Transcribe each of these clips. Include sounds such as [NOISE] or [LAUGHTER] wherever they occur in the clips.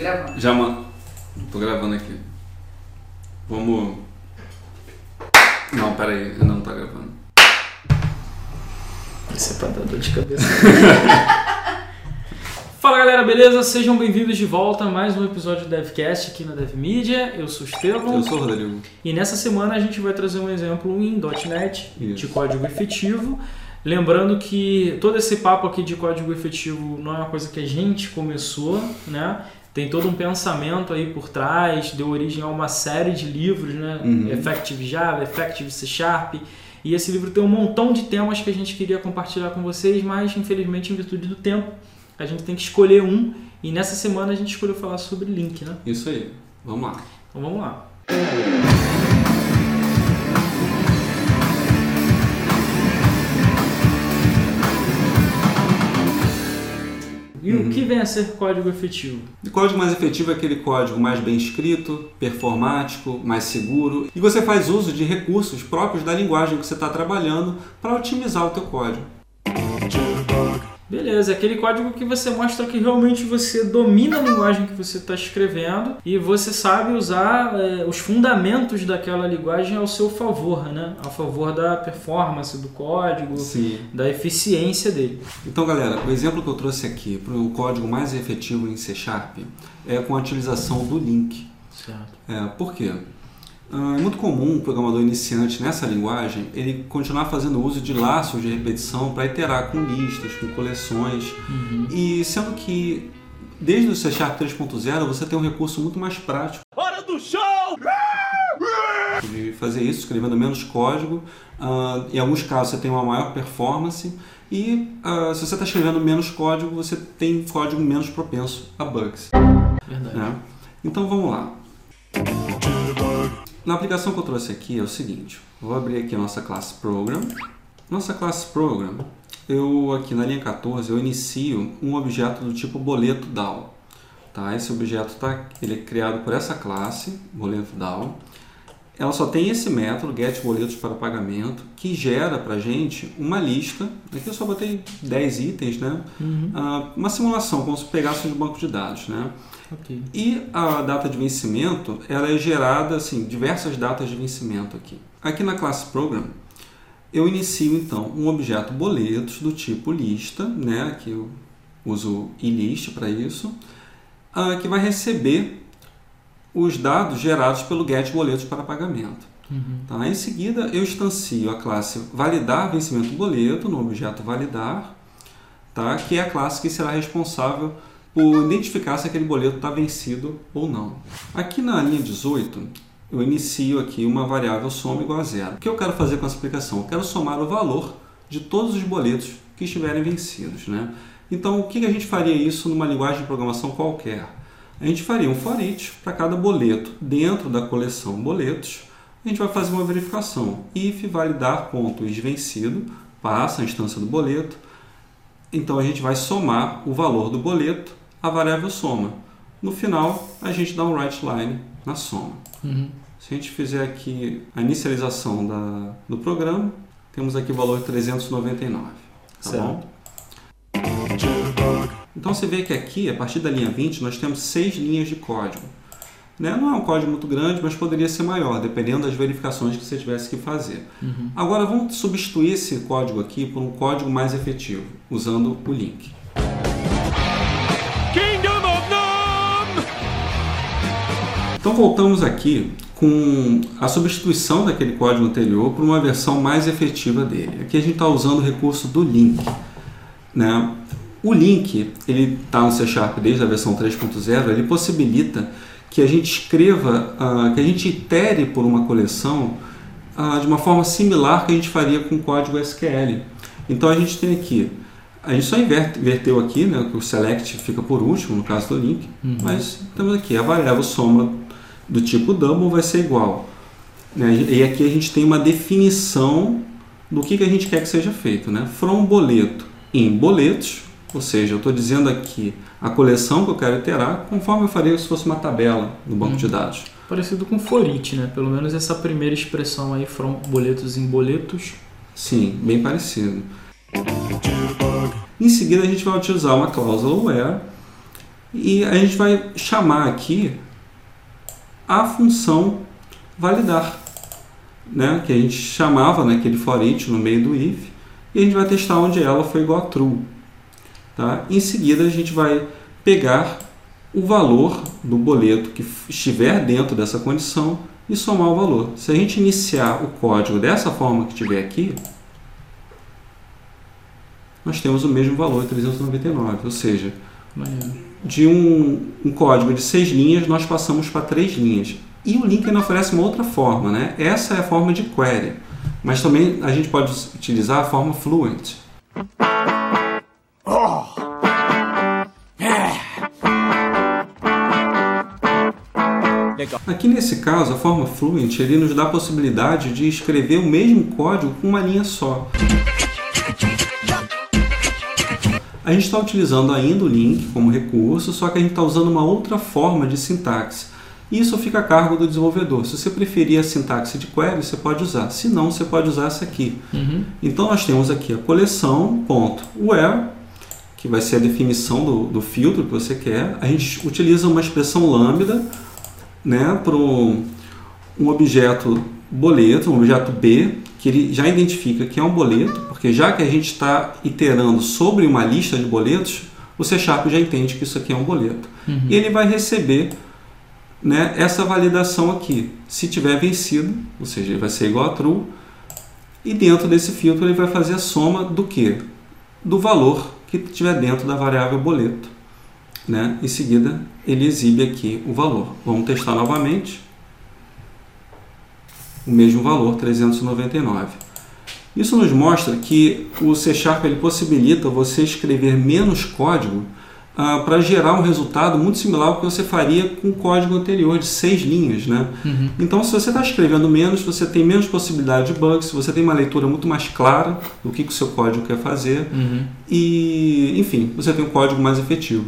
Gravando. Já ma... Tô gravando aqui. Vamos. Não, pera aí, ainda não tá gravando. Isso é pra dar dor de cabeça. [LAUGHS] Fala galera, beleza? Sejam bem-vindos de volta a mais um episódio do DevCast aqui na DevMedia. Eu sou o Estevão. Eu sou o Rodrigo. E nessa semana a gente vai trazer um exemplo em .NET de Isso. código efetivo. Lembrando que todo esse papo aqui de código efetivo não é uma coisa que a gente começou, né? Tem todo um pensamento aí por trás, deu origem a uma série de livros, né? Uhum. Effective Java, Effective C Sharp. E esse livro tem um montão de temas que a gente queria compartilhar com vocês, mas infelizmente, em virtude do tempo, a gente tem que escolher um. E nessa semana a gente escolheu falar sobre link, né? Isso aí. Vamos lá. Então vamos lá. E o que vem a ser código efetivo? O código mais efetivo é aquele código mais bem escrito, performático, mais seguro. E você faz uso de recursos próprios da linguagem que você está trabalhando para otimizar o teu código. Beleza, é aquele código que você mostra que realmente você domina a linguagem que você está escrevendo e você sabe usar é, os fundamentos daquela linguagem ao seu favor, né? A favor da performance do código, Sim. da eficiência dele. Então, galera, o exemplo que eu trouxe aqui para o código mais efetivo em C Sharp é com a utilização do link. Certo. É, por quê? Ah, É muito comum o programador iniciante nessa linguagem ele continuar fazendo uso de laços de repetição para iterar com listas, com coleções. E sendo que desde o C Sharp 3.0 você tem um recurso muito mais prático. Hora do show! de fazer isso, escrevendo menos código. Ah, em alguns casos você tem uma maior performance. E ah, se você está escrevendo menos código, você tem código menos propenso a bugs. Verdade. né? Então vamos lá. Na aplicação que eu trouxe aqui é o seguinte. Vou abrir aqui a nossa classe Program. Nossa classe Program, eu aqui na linha 14 eu inicio um objeto do tipo boleto DAO. Tá? Esse objeto tá, ele é criado por essa classe, boleto DAO. Ela só tem esse método, get boletos para pagamento, que gera para gente uma lista. Aqui eu só botei 10 itens, né? Ah, uma simulação, como se pegasse um banco de dados, né? Ok. E a data de vencimento, ela é gerada, assim, diversas datas de vencimento aqui. Aqui na classe Program, eu inicio então um objeto boletos do tipo lista, né? Que eu uso ilist para isso, ah, que vai receber os dados gerados pelo get boletos para pagamento. Tá? Em seguida, eu instancio a classe validar vencimento boleto no objeto validar, tá? que é a classe que será responsável por identificar se aquele boleto está vencido ou não. Aqui na linha 18, eu inicio aqui uma variável soma igual a zero. O que eu quero fazer com essa aplicação? Eu quero somar o valor de todos os boletos que estiverem vencidos. Né? Então, o que a gente faria isso numa linguagem de programação qualquer? A gente faria um for each para cada boleto dentro da coleção boletos. A gente vai fazer uma verificação. if validar ponto is vencido, passa a instância do boleto. Então a gente vai somar o valor do boleto à variável soma. No final, a gente dá um write line na soma. Uhum. Se a gente fizer aqui a inicialização da, do programa, temos aqui o valor 399. Tá Certo. bom? Então você vê que aqui, a partir da linha 20, nós temos seis linhas de código. Né? Não é um código muito grande, mas poderia ser maior, dependendo das verificações que você tivesse que fazer. Agora vamos substituir esse código aqui por um código mais efetivo, usando o link. Kingdom of Nome! Então voltamos aqui com a substituição daquele código anterior por uma versão mais efetiva dele. Aqui a gente está usando o recurso do link. Né? O link, ele está no C Sharp desde a versão 3.0, ele possibilita que a gente escreva, ah, que a gente itere por uma coleção ah, de uma forma similar que a gente faria com o código SQL. Então a gente tem aqui, a gente só inverte- inverteu aqui, né, que o select fica por último no caso do link, mas temos aqui a variável soma do tipo double vai ser igual. né, e aqui a gente tem uma definição do que, que a gente quer que seja feito. Né? From boleto em boletos, ou seja, eu estou dizendo aqui a coleção que eu quero iterar, conforme eu faria se fosse uma tabela no banco de dados. Parecido com for each, né? Pelo menos essa primeira expressão aí, from boletos em boletos. Sim, bem parecido. Em seguida, a gente vai utilizar uma cláusula where E a gente vai chamar aqui a função validar, né? que a gente chamava naquele for each no meio do if, e a gente vai testar onde ela foi igual a true. Tá? Em seguida, a gente vai pegar o valor do boleto que estiver dentro dessa condição e somar o valor. Se a gente iniciar o código dessa forma que estiver aqui, nós temos o mesmo valor, 399. Ou seja, de um, um código de seis linhas, nós passamos para três linhas. E o link ainda oferece uma outra forma, né? Essa é a forma de query, mas também a gente pode utilizar a forma fluent. Aqui nesse caso, a forma fluent ele nos dá a possibilidade de escrever o mesmo código com uma linha só. A gente está utilizando ainda o link como recurso, só que a gente está usando uma outra forma de sintaxe. Isso fica a cargo do desenvolvedor. Se você preferir a sintaxe de query, você pode usar. Se não, você pode usar essa aqui. Uhum. Então nós temos aqui a coleção, ponto, where, que vai ser a definição do, do filtro que você quer. A gente utiliza uma expressão lambda né, para um, objeto boleto, um objeto B, que ele já identifica que é um boleto, porque já que a gente está iterando sobre uma lista de boletos, o C Sharp já entende que isso aqui é um boleto. Uhum. E ele vai receber né, essa validação aqui. Se tiver vencido, ou seja, ele vai ser igual a true, e dentro desse filtro ele vai fazer a soma do que? Do valor que estiver dentro da variável boleto. Né? Em seguida, ele exibe aqui o valor. Vamos testar novamente. O mesmo valor, 399. Isso nos mostra que o C Sharp ele possibilita você escrever menos código ah, para gerar um resultado muito similar ao que você faria com o código anterior de seis linhas. Né? Uhum. Então, se você está escrevendo menos, você tem menos possibilidade de bugs, você tem uma leitura muito mais clara do que, que o seu código quer fazer uhum. e, enfim, você tem um código mais efetivo.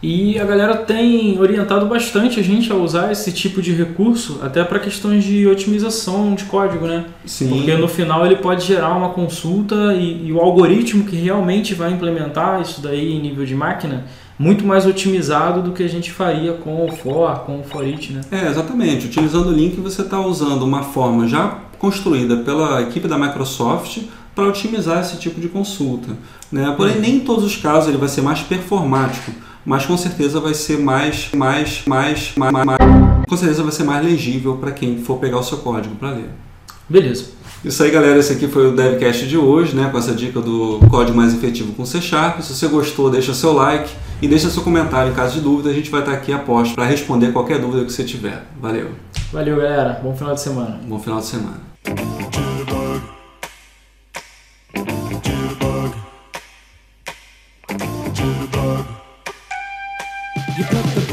E a galera tem orientado bastante a gente a usar esse tipo de recurso, até para questões de otimização de código, né? Sim. Porque no final ele pode gerar uma consulta e, e o algoritmo que realmente vai implementar isso daí em nível de máquina muito mais otimizado do que a gente faria com o for, com o for it, né? É, exatamente. Utilizando o link, você está usando uma forma já construída pela equipe da Microsoft para otimizar esse tipo de consulta. Né? Porém, uhum. nem em todos os casos ele vai ser mais performático mas com certeza vai ser mais, mais, mais, mais, mais com certeza vai ser mais legível para quem for pegar o seu código para ler. Beleza. Isso aí, galera. Esse aqui foi o DevCast de hoje, né? Com essa dica do código mais efetivo com C Sharp. Se você gostou, deixa seu like e deixa seu comentário em caso de dúvida. A gente vai estar aqui a posto para responder qualquer dúvida que você tiver. Valeu. Valeu, galera. Bom final de semana. Bom final de semana. You got the